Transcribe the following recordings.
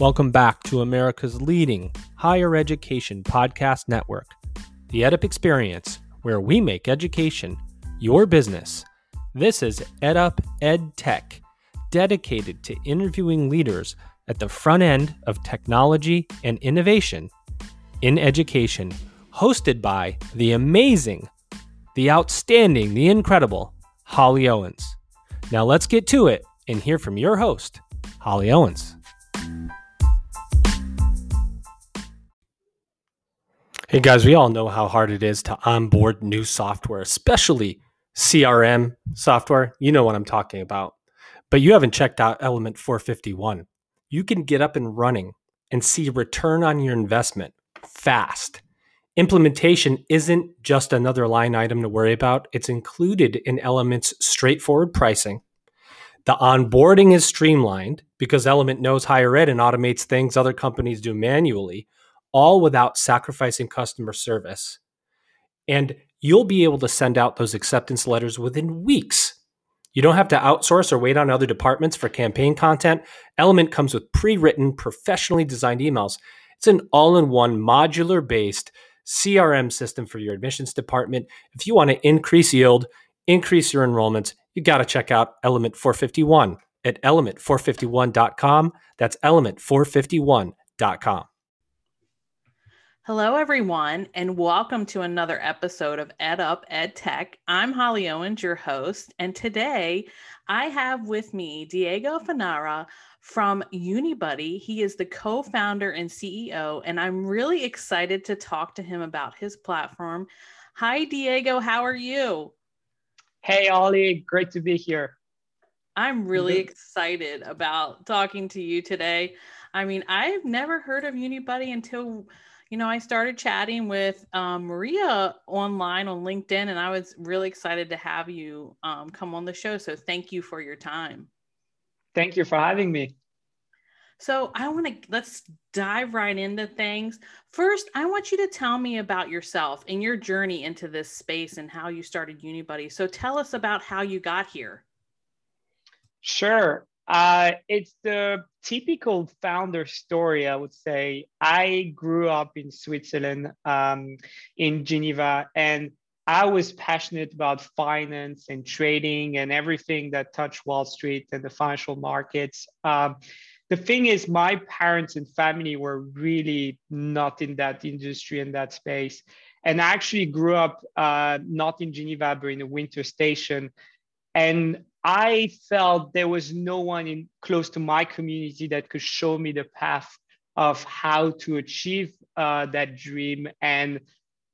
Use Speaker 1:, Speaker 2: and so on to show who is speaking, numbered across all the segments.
Speaker 1: Welcome back to America's leading higher education podcast network, the EdUp Experience, where we make education your business. This is EdUp Ed Tech, dedicated to interviewing leaders at the front end of technology and innovation in education, hosted by the amazing, the outstanding, the incredible Holly Owens. Now let's get to it and hear from your host, Holly Owens. Hey guys, we all know how hard it is to onboard new software, especially CRM software. You know what I'm talking about. But you haven't checked out Element 451. You can get up and running and see return on your investment fast. Implementation isn't just another line item to worry about, it's included in Element's straightforward pricing. The onboarding is streamlined because Element knows higher ed and automates things other companies do manually all without sacrificing customer service. And you'll be able to send out those acceptance letters within weeks. You don't have to outsource or wait on other departments for campaign content. Element comes with pre written, professionally designed emails. It's an all in one modular based CRM system for your admissions department. If you want to increase yield, increase your enrollments, you got to check out Element 451 at element451.com. That's element451.com.
Speaker 2: Hello, everyone, and welcome to another episode of Ed Up Ed Tech. I'm Holly Owens, your host, and today I have with me Diego Fanara from Unibuddy. He is the co founder and CEO, and I'm really excited to talk to him about his platform. Hi, Diego, how are you?
Speaker 3: Hey, Ollie, great to be here.
Speaker 2: I'm really mm-hmm. excited about talking to you today. I mean, I've never heard of Unibuddy until you know, I started chatting with um, Maria online on LinkedIn, and I was really excited to have you um, come on the show. So thank you for your time.
Speaker 3: Thank you for having me.
Speaker 2: So I want to let's dive right into things. First, I want you to tell me about yourself and your journey into this space and how you started Unibuddy. So tell us about how you got here.
Speaker 3: Sure. Uh, it's the typical founder story, I would say. I grew up in Switzerland, um, in Geneva, and I was passionate about finance and trading and everything that touched Wall Street and the financial markets. Um, the thing is, my parents and family were really not in that industry and that space. And I actually grew up uh, not in Geneva, but in a winter station. And I felt there was no one in close to my community that could show me the path of how to achieve uh, that dream and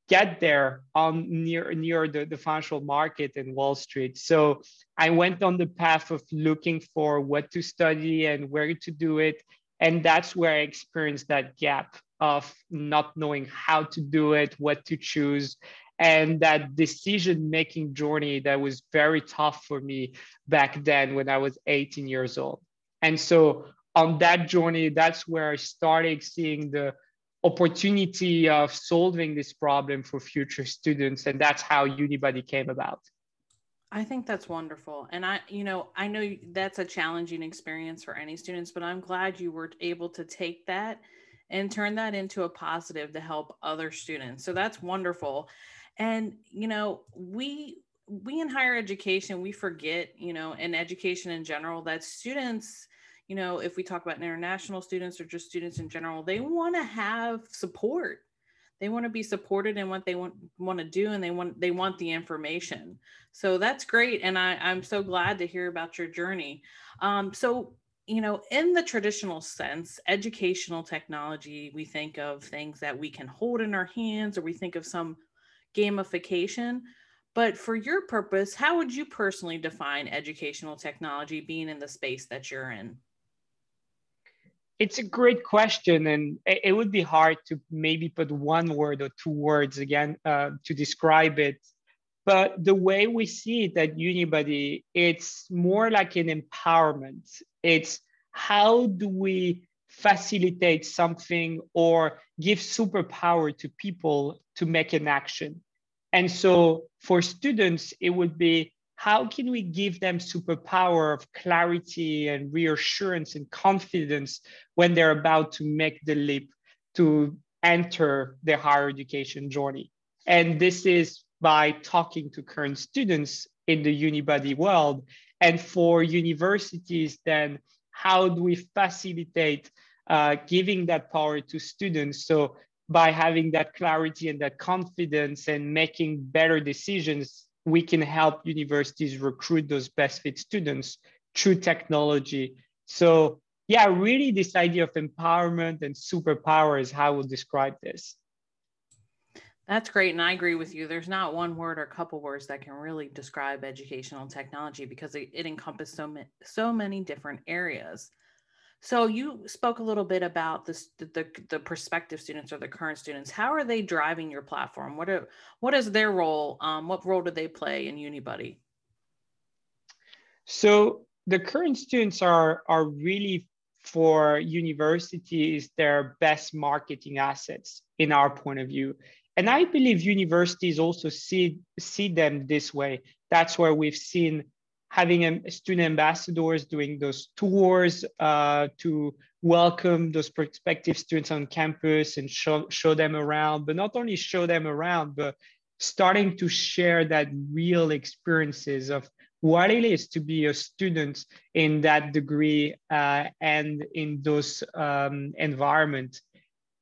Speaker 3: get there on near near the, the financial market in Wall Street. So I went on the path of looking for what to study and where to do it. And that's where I experienced that gap of not knowing how to do it, what to choose, and that decision making journey that was very tough for me back then when I was 18 years old. And so on that journey, that's where I started seeing the opportunity of solving this problem for future students. And that's how Unibuddy came about.
Speaker 2: I think that's wonderful. And I, you know, I know that's a challenging experience for any students, but I'm glad you were able to take that and turn that into a positive to help other students. So that's wonderful and you know we we in higher education we forget you know in education in general that students you know if we talk about international students or just students in general they want to have support. They want to be supported in what they want want to do and they want they want the information. So that's great. And i i'm so glad to hear about your journey. Um, so you know in the traditional sense educational technology we think of things that we can hold in our hands or we think of some gamification. But for your purpose, how would you personally define educational technology being in the space that you're in?
Speaker 3: It's a great question, and it would be hard to maybe put one word or two words again uh, to describe it. But the way we see it at Unibuddy, it's more like an empowerment. It's how do we facilitate something or give superpower to people to make an action? And so for students, it would be how can we give them superpower of clarity and reassurance and confidence when they're about to make the leap to enter the higher education journey? And this is by talking to current students in the Unibuddy world. And for universities, then how do we facilitate uh, giving that power to students? So by having that clarity and that confidence and making better decisions we can help universities recruit those best fit students through technology. So yeah, really this idea of empowerment and superpower is how we'll describe this.
Speaker 2: That's great. And I agree with you. There's not one word or a couple words that can really describe educational technology because it, it encompasses so, ma- so many different areas. So you spoke a little bit about this, the, the, the prospective students or the current students. How are they driving your platform? What are what is their role? Um, what role do they play in UniBuddy?
Speaker 3: So the current students are are really for universities their best marketing assets in our point of view. And I believe universities also see see them this way. That's where we've seen having student ambassadors doing those tours uh, to welcome those prospective students on campus and show, show them around, but not only show them around, but starting to share that real experiences of what it is to be a student in that degree uh, and in those um, environment.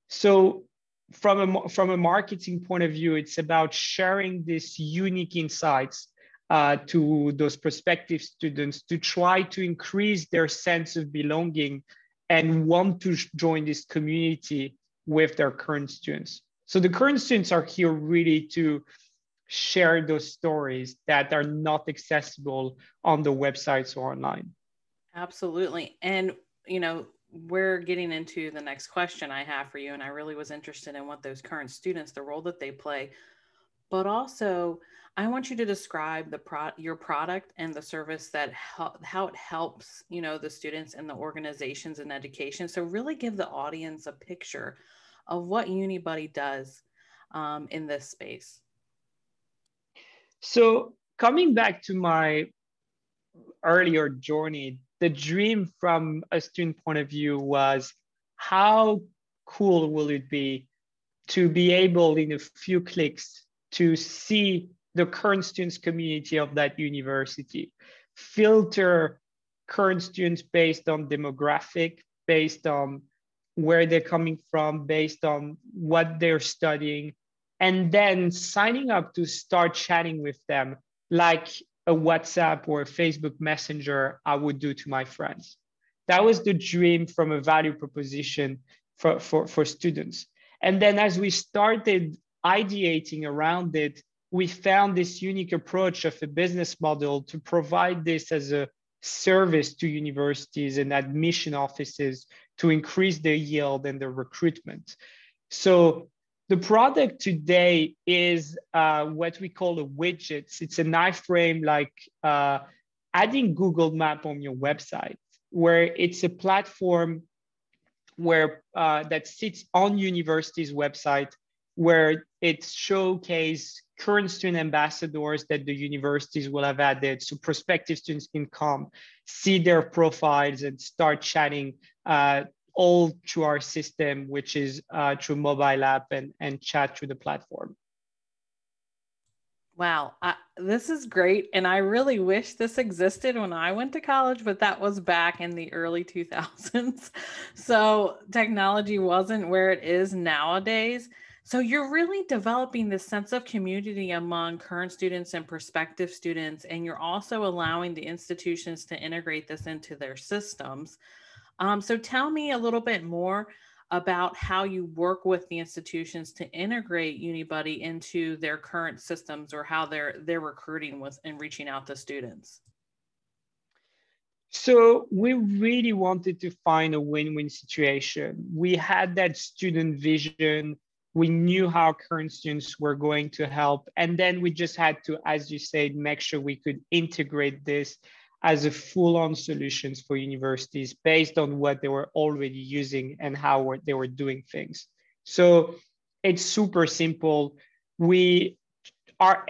Speaker 3: So from a, from a marketing point of view, it's about sharing these unique insights uh, to those prospective students to try to increase their sense of belonging and want to join this community with their current students. So the current students are here really to share those stories that are not accessible on the websites or online.
Speaker 2: Absolutely. And, you know, we're getting into the next question I have for you. And I really was interested in what those current students, the role that they play, but also I want you to describe the pro- your product and the service that hel- how it helps you know the students and the organizations in education. So really give the audience a picture of what UniBuddy does um, in this space.
Speaker 3: So coming back to my earlier journey, the dream from a student point of view was how cool will it be to be able in a few clicks to see the current students community of that university, filter current students based on demographic, based on where they're coming from, based on what they're studying, and then signing up to start chatting with them like a WhatsApp or a Facebook Messenger I would do to my friends. That was the dream from a value proposition for, for, for students. And then as we started ideating around it, we found this unique approach of a business model to provide this as a service to universities and admission offices to increase their yield and their recruitment. So the product today is uh, what we call a widgets. It's an iframe like uh, adding Google Map on your website, where it's a platform where uh, that sits on university's website, where it showcase current student ambassadors that the universities will have added so prospective students can come see their profiles and start chatting uh, all through our system which is uh, through mobile app and, and chat through the platform
Speaker 2: Wow, I, this is great. And I really wish this existed when I went to college, but that was back in the early 2000s. So technology wasn't where it is nowadays. So you're really developing this sense of community among current students and prospective students, and you're also allowing the institutions to integrate this into their systems. Um, so tell me a little bit more about how you work with the institutions to integrate UniBuddy into their current systems or how they're they're recruiting with and reaching out to students.
Speaker 3: So we really wanted to find a win-win situation. We had that student vision we knew how current students were going to help. And then we just had to, as you said, make sure we could integrate this as a full-on solutions for universities based on what they were already using and how they were doing things. So it's super simple. We are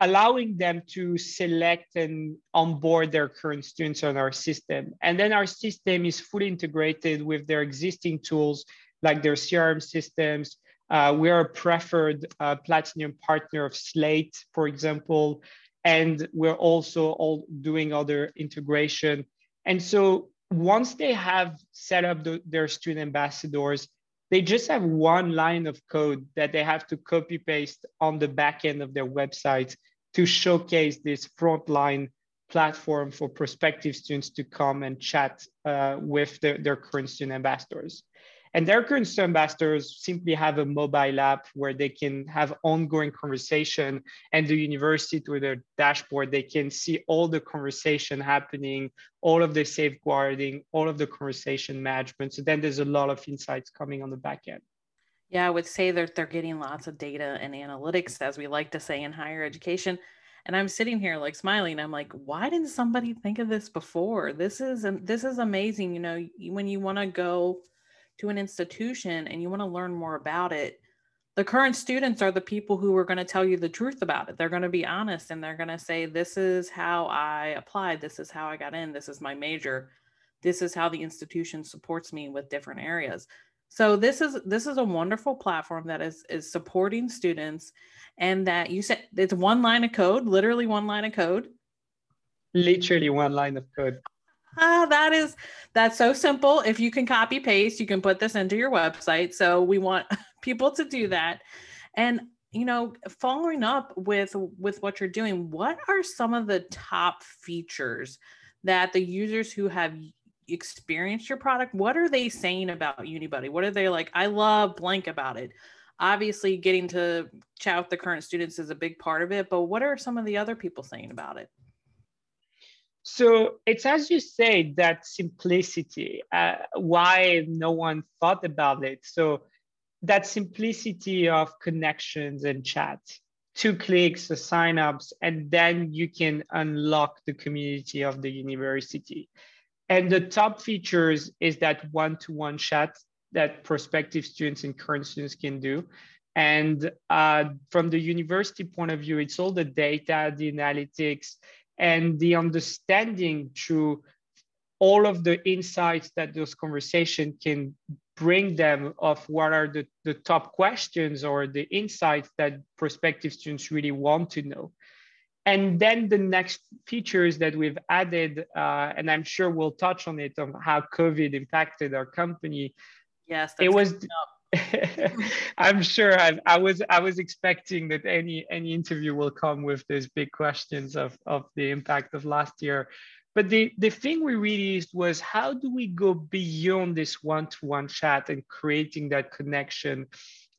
Speaker 3: allowing them to select and onboard their current students on our system. And then our system is fully integrated with their existing tools like their CRM systems. Uh, we are a preferred uh, platinum partner of Slate, for example, and we're also all doing other integration. And so once they have set up the, their student ambassadors, they just have one line of code that they have to copy paste on the back end of their website to showcase this frontline platform for prospective students to come and chat uh, with the, their current student ambassadors. And their current ambassadors simply have a mobile app where they can have ongoing conversation and the university through their dashboard, they can see all the conversation happening, all of the safeguarding, all of the conversation management. So then there's a lot of insights coming on the back end.
Speaker 2: Yeah, I would say that they're getting lots of data and analytics, as we like to say in higher education. And I'm sitting here like smiling. I'm like, why didn't somebody think of this before? This is this is amazing. You know, when you want to go to an institution and you want to learn more about it, the current students are the people who are going to tell you the truth about it. They're going to be honest and they're going to say, This is how I applied. This is how I got in. This is my major. This is how the institution supports me with different areas. So this is this is a wonderful platform that is is supporting students and that you said it's one line of code, literally one line of code.
Speaker 3: Literally one line of code
Speaker 2: ah, that is that's so simple. If you can copy paste, you can put this into your website. So we want people to do that. And you know, following up with with what you're doing, what are some of the top features that the users who have experienced your product, what are they saying about Unibuddy? What are they like? I love blank about it. Obviously, getting to chat with the current students is a big part of it, but what are some of the other people saying about it?
Speaker 3: So it's as you say that simplicity, uh, why no one thought about it. So that simplicity of connections and chat, two clicks, the signups, and then you can unlock the community of the university. And the top features is that one-to-one chat that prospective students and current students can do. And uh, from the university point of view, it's all the data, the analytics, and the understanding through all of the insights that those conversations can bring them of what are the, the top questions or the insights that prospective students really want to know. And then the next features that we've added, uh, and I'm sure we'll touch on it, on how COVID impacted our company.
Speaker 2: Yes,
Speaker 3: it was. I'm sure I, I, was I was expecting that any any interview will come with these big questions of, of the impact of last year. But the, the thing we really was how do we go beyond this one-to-one chat and creating that connection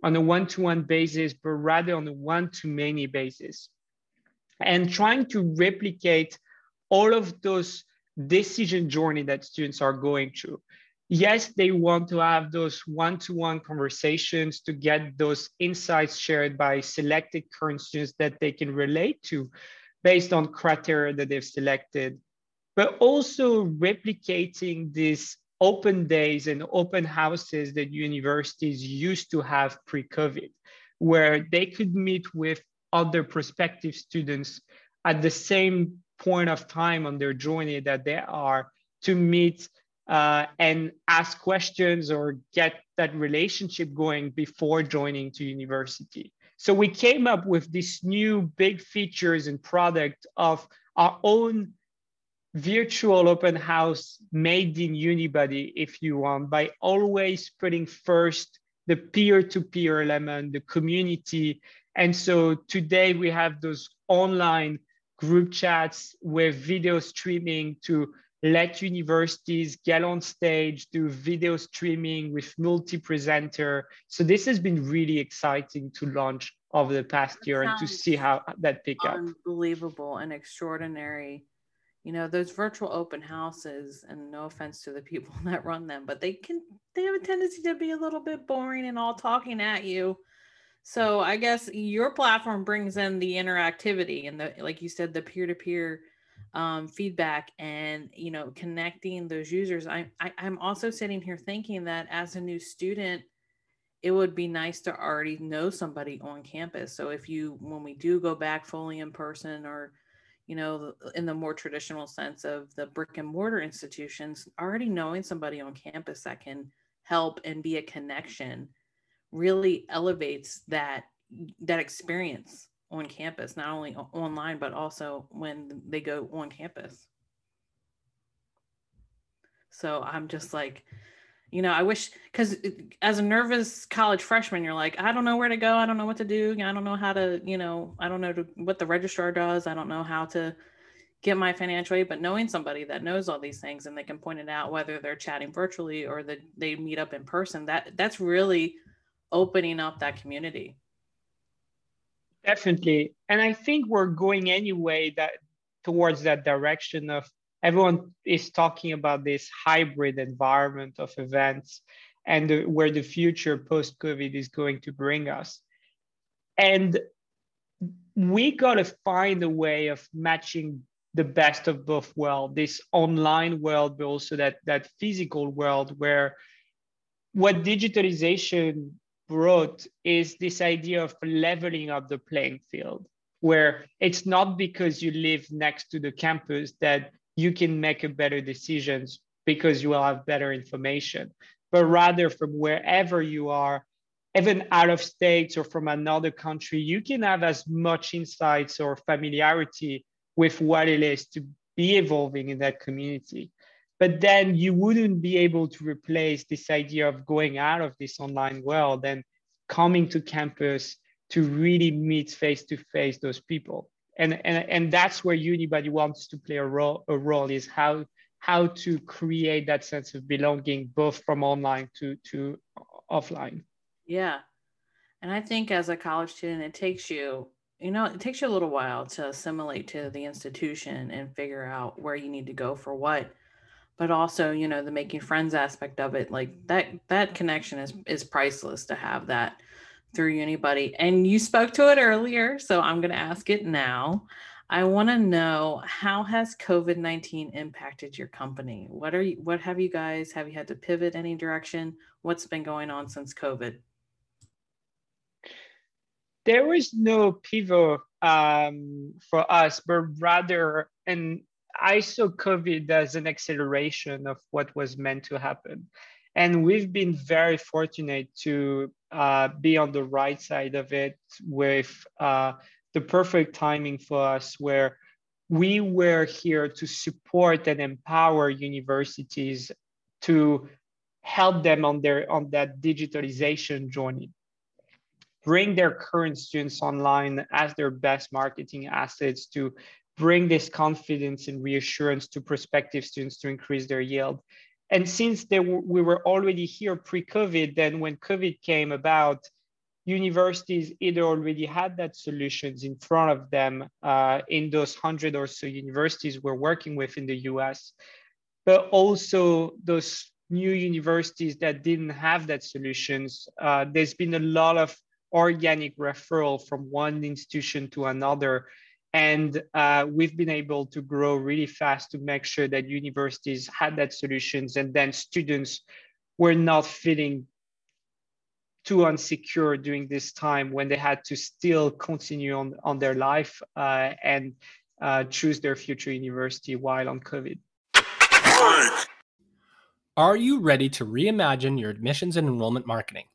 Speaker 3: on a one-to-one basis, but rather on a one-to-many basis. And trying to replicate all of those decision journey that students are going through yes, they want to have those one-to-one conversations to get those insights shared by selected current students that they can relate to based on criteria that they've selected, but also replicating these open days and open houses that universities used to have pre-COVID, where they could meet with other prospective students at the same point of time on their journey that they are to meet uh, and ask questions or get that relationship going before joining to university. So we came up with this new big features and product of our own virtual open house made in Unibuddy, if you want, by always putting first the peer-to-peer element, the community. And so today we have those online group chats with video streaming to let universities get on stage, do video streaming with multi-presenter. So this has been really exciting to launch over the past year and to see how that pick
Speaker 2: up. Unbelievable and extraordinary. You know, those virtual open houses, and no offense to the people that run them, but they can they have a tendency to be a little bit boring and all talking at you. So I guess your platform brings in the interactivity and the like you said, the peer-to-peer um, feedback and you know connecting those users I, I i'm also sitting here thinking that as a new student it would be nice to already know somebody on campus. So if you, when we do go back fully in person or, you know, in the more traditional sense of the brick and mortar institutions, already knowing somebody on campus that can help and be a connection really elevates that that experience on campus, not only online, but also when they go on campus. So I'm just like, you know, I wish because as a nervous college freshman, you're like, I don't know where to go. I don't know what to do. I don't know how to, you know, I don't know to, what the registrar does. I don't know how to get my financial aid. But knowing somebody that knows all these things and they can point it out, whether they're chatting virtually or that they meet up in person, that that's really opening up that community.
Speaker 3: Definitely, and I think we're going anyway that towards that direction of everyone is talking about this hybrid environment of events and the, where the future post COVID is going to bring us. And we got to find a way of matching the best of both worlds this online world, but also that, that physical world where what digitalization brought is this idea of leveling up the playing field, where it's not because you live next to the campus that you can make a better decisions because you will have better information, but rather from wherever you are, even out of states or from another country, you can have as much insights or familiarity with what it is to be evolving in that community. But then you wouldn't be able to replace this idea of going out of this online world and coming to campus to really meet face to face those people. And, and and that's where Unibuddy wants to play a role a role is how how to create that sense of belonging both from online to to offline.
Speaker 2: Yeah. And i think as a college student it takes you you know it takes you a little while to assimilate to the institution and figure out where you need to go for what but also you know the making friends aspect of it like that that connection is is priceless to have that through Unibuddy. And you spoke to it earlier, so I'm going to ask it now. I want to know how has COVID-19 impacted your company? What are you what have you guys have you had to pivot any direction? What's been going on since COVID?
Speaker 3: There was no pivot um, for us, but rather, and I saw COVID as an acceleration of what was meant to happen. And we've been very fortunate to uh, be on the right side of it with uh, the perfect timing for us, where we were here to support and empower universities to help them on their on that digitalization journey bring their current students online as their best marketing assets to bring this confidence and reassurance to prospective students to increase their yield and since they we were already here pre-COVID, then when COVID came about, universities either already had that solutions in front of them uh, in those hundred or so universities we're working with in the US, but also those new universities that didn't have that solutions. Uh, there's been a lot of organic referral from one institution to another and uh, we've been able to grow really fast to make sure that universities had that solutions and then students were not feeling too unsecure during this time when they had to still continue on, on their life uh, and uh, choose their future university while on COVID.
Speaker 1: Are you ready to reimagine your admissions and enrollment marketing?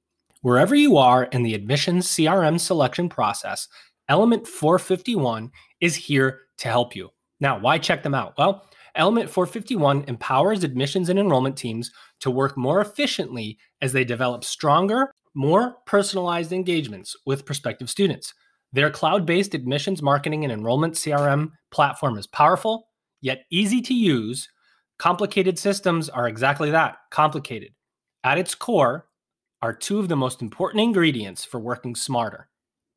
Speaker 1: Wherever you are in the admissions CRM selection process, Element 451 is here to help you. Now, why check them out? Well, Element 451 empowers admissions and enrollment teams to work more efficiently as they develop stronger, more personalized engagements with prospective students. Their cloud based admissions marketing and enrollment CRM platform is powerful, yet easy to use. Complicated systems are exactly that complicated. At its core are two of the most important ingredients for working smarter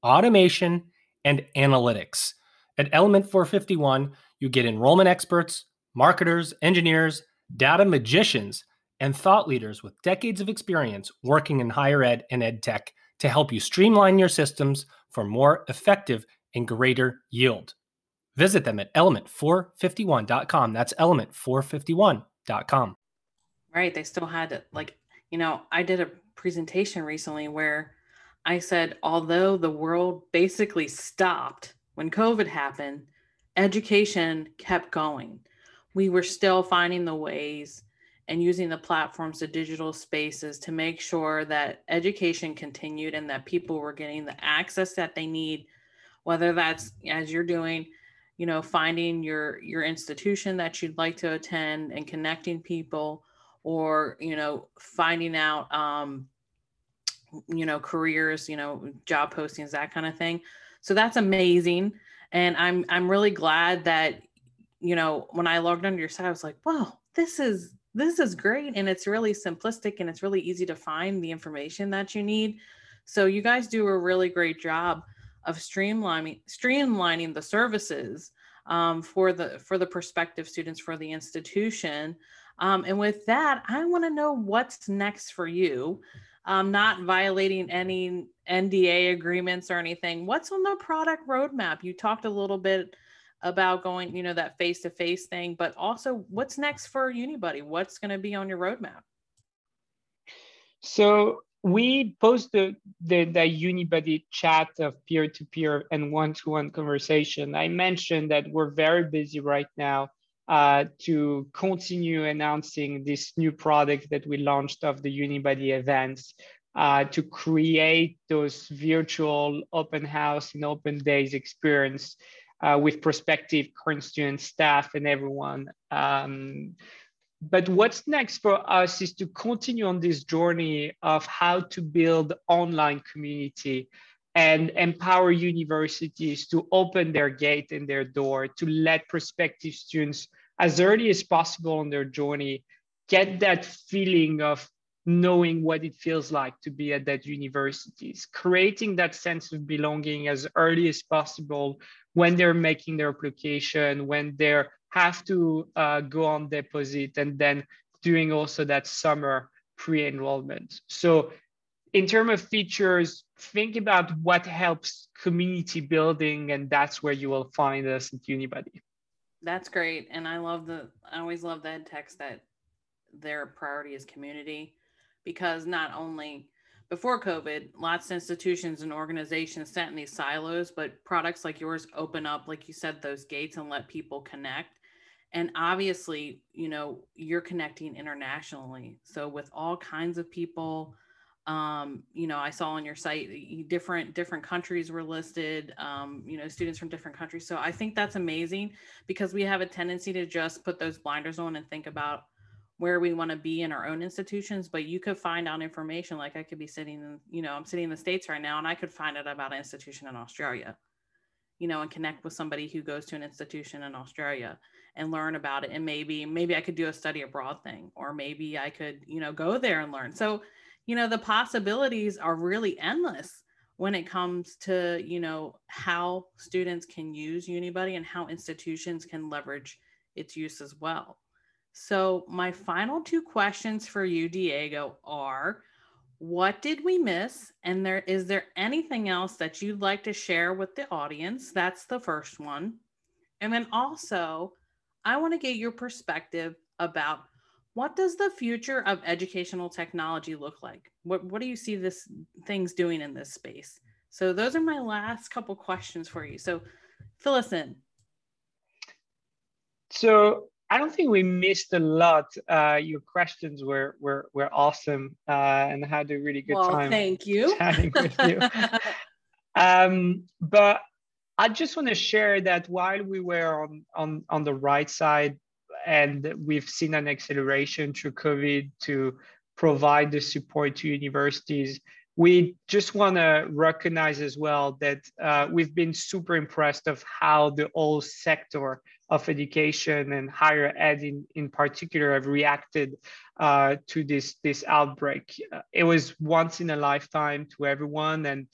Speaker 1: automation and analytics. At Element 451, you get enrollment experts, marketers, engineers, data magicians, and thought leaders with decades of experience working in higher ed and ed tech to help you streamline your systems for more effective and greater yield. Visit them at element451.com. That's element451.com.
Speaker 2: Right. They still had like, you know, I did a presentation recently where I said, although the world basically stopped when COVID happened, education kept going. We were still finding the ways and using the platforms, the digital spaces to make sure that education continued and that people were getting the access that they need, whether that's as you're doing, you know, finding your your institution that you'd like to attend and connecting people, or you know, finding out um, you know, careers, you know, job postings, that kind of thing. So that's amazing. And I'm I'm really glad that, you know, when I logged onto your site, I was like, wow, this is this is great and it's really simplistic and it's really easy to find the information that you need so you guys do a really great job of streamlining streamlining the services um, for the for the prospective students for the institution um, and with that i want to know what's next for you um, not violating any nda agreements or anything what's on the product roadmap you talked a little bit about going, you know, that face to face thing, but also what's next for Unibuddy? What's going to be on your roadmap?
Speaker 3: So we post the, the, the Unibuddy chat of peer to peer and one to one conversation. I mentioned that we're very busy right now uh, to continue announcing this new product that we launched of the Unibuddy events. Uh, to create those virtual open house and open days experience uh, with prospective current students, staff, and everyone. Um, but what's next for us is to continue on this journey of how to build online community and empower universities to open their gate and their door to let prospective students as early as possible on their journey get that feeling of knowing what it feels like to be at that universities creating that sense of belonging as early as possible when they're making their application, when they have to uh, go on deposit, and then doing also that summer pre-enrollment. So in terms of features, think about what helps community building, and that's where you will find us at Unibuddy.
Speaker 2: That's great. And I love the, I always love that text that their priority is community because not only before COVID, lots of institutions and organizations sat in these silos, but products like yours open up, like you said, those gates and let people connect. And obviously, you know, you're connecting internationally. So with all kinds of people, um, you know, I saw on your site different different countries were listed, um, you know, students from different countries. So I think that's amazing because we have a tendency to just put those blinders on and think about where we want to be in our own institutions but you could find out information like i could be sitting in you know i'm sitting in the states right now and i could find out about an institution in australia you know and connect with somebody who goes to an institution in australia and learn about it and maybe maybe i could do a study abroad thing or maybe i could you know go there and learn so you know the possibilities are really endless when it comes to you know how students can use unibuddy and how institutions can leverage its use as well so, my final two questions for you, Diego, are what did we miss? And there is there anything else that you'd like to share with the audience? That's the first one. And then also, I want to get your perspective about what does the future of educational technology look like? What what do you see this things doing in this space? So those are my last couple questions for you. So fill us in.
Speaker 3: So I don't think we missed a lot. Uh, your questions were were were awesome uh, and had a really good
Speaker 2: well,
Speaker 3: time.
Speaker 2: Thank you.
Speaker 3: Chatting with you. um, but I just want to share that while we were on on on the right side, and we've seen an acceleration through COVID to provide the support to universities. We just want to recognize as well that uh, we've been super impressed of how the whole sector of education and higher ed in, in particular have reacted uh, to this, this outbreak. It was once in a lifetime to everyone and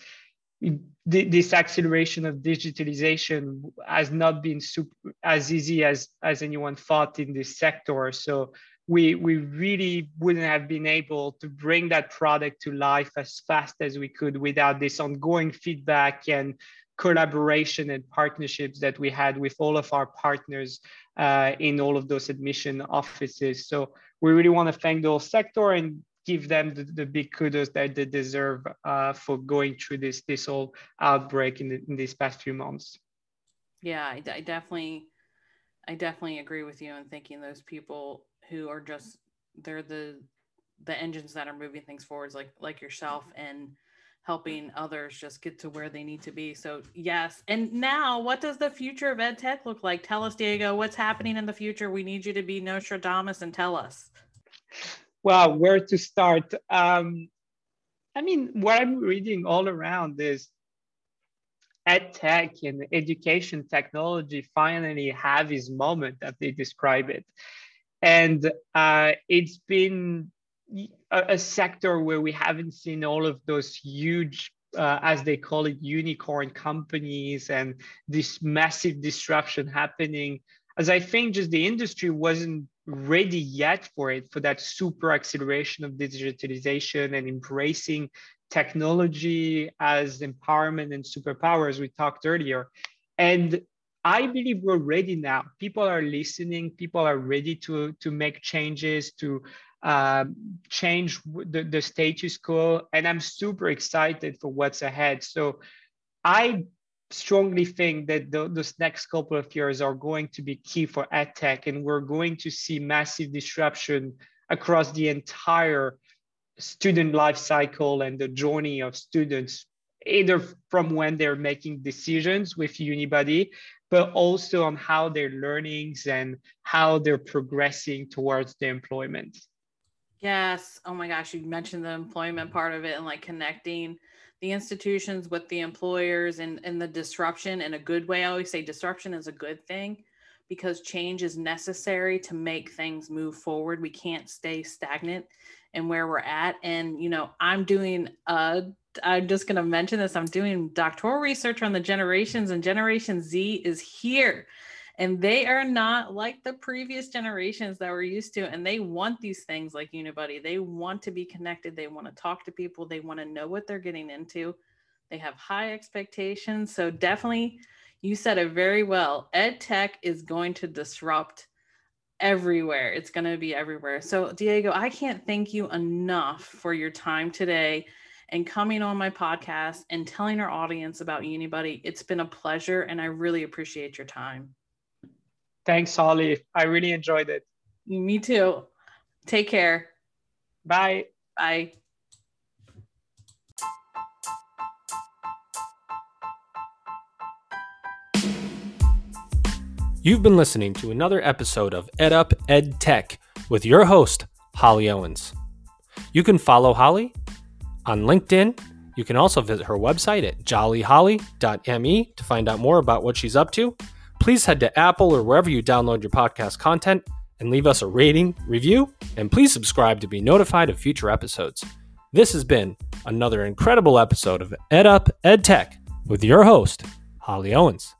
Speaker 3: this acceleration of digitalization has not been super, as easy as, as anyone thought in this sector. So we, we really wouldn't have been able to bring that product to life as fast as we could without this ongoing feedback and collaboration and partnerships that we had with all of our partners uh, in all of those admission offices. So we really want to thank the whole sector and give them the, the big kudos that they deserve uh, for going through this this whole outbreak in, the, in these past few months.
Speaker 2: Yeah, I, I definitely, I definitely agree with you in thinking those people who are just they're the the engines that are moving things forwards, like like yourself and helping others just get to where they need to be. So yes. And now what does the future of ed tech look like? Tell us, Diego, what's happening in the future? We need you to be Nostradamus and tell us.
Speaker 3: Well, where to start? Um, I mean, what I'm reading all around is ed tech and education technology finally have this moment that they describe it. And uh, it's been a, a, sector where we haven't seen all of those huge, uh, as they call it, unicorn companies and this massive disruption happening. As I think just the industry wasn't ready yet for it, for that super acceleration of digitalization and embracing technology as empowerment and superpowers we talked earlier. And I believe we're ready now. People are listening. People are ready to, to make changes, to um, change the, the status quo. And I'm super excited for what's ahead. So I strongly think that the, those next couple of years are going to be key for edtech, and we're going to see massive disruption across the entire student life cycle and the journey of students, either from when they're making decisions with Unibuddy, but also on how their learnings and how they're progressing towards the employment.
Speaker 2: Yes. Oh my gosh, you mentioned the employment part of it and like connecting the institutions with the employers and, and the disruption in a good way. I always say disruption is a good thing because change is necessary to make things move forward. We can't stay stagnant in where we're at. And, you know, I'm doing, uh, I'm just going to mention this. I'm doing doctoral research on the generations, and Generation Z is here and they are not like the previous generations that we're used to and they want these things like unibuddy they want to be connected. They want to talk to people. They want to know what they're getting into. They have high expectations. So definitely you said it very well. Ed tech is going to disrupt everywhere. It's going to be everywhere. So diego i can't thank you enough for your time today and coming on my podcast and telling our audience about unibuddy it's been a pleasure and i really appreciate your time
Speaker 3: Thanks, Holly. I really enjoyed it.
Speaker 2: Me too. Take care.
Speaker 3: Bye.
Speaker 2: Bye.
Speaker 1: You've been listening to another episode of Ed Up Ed Tech with your host, Holly Owens. You can follow Holly on LinkedIn. You can also visit her website at jollyholly.me to find out more about what she's up to please head to Apple or wherever you download your podcast content and leave us a rating, review, and please subscribe to be notified of future episodes. This has been another incredible episode of Ed Up Ed Tech with your host, Holly Owens.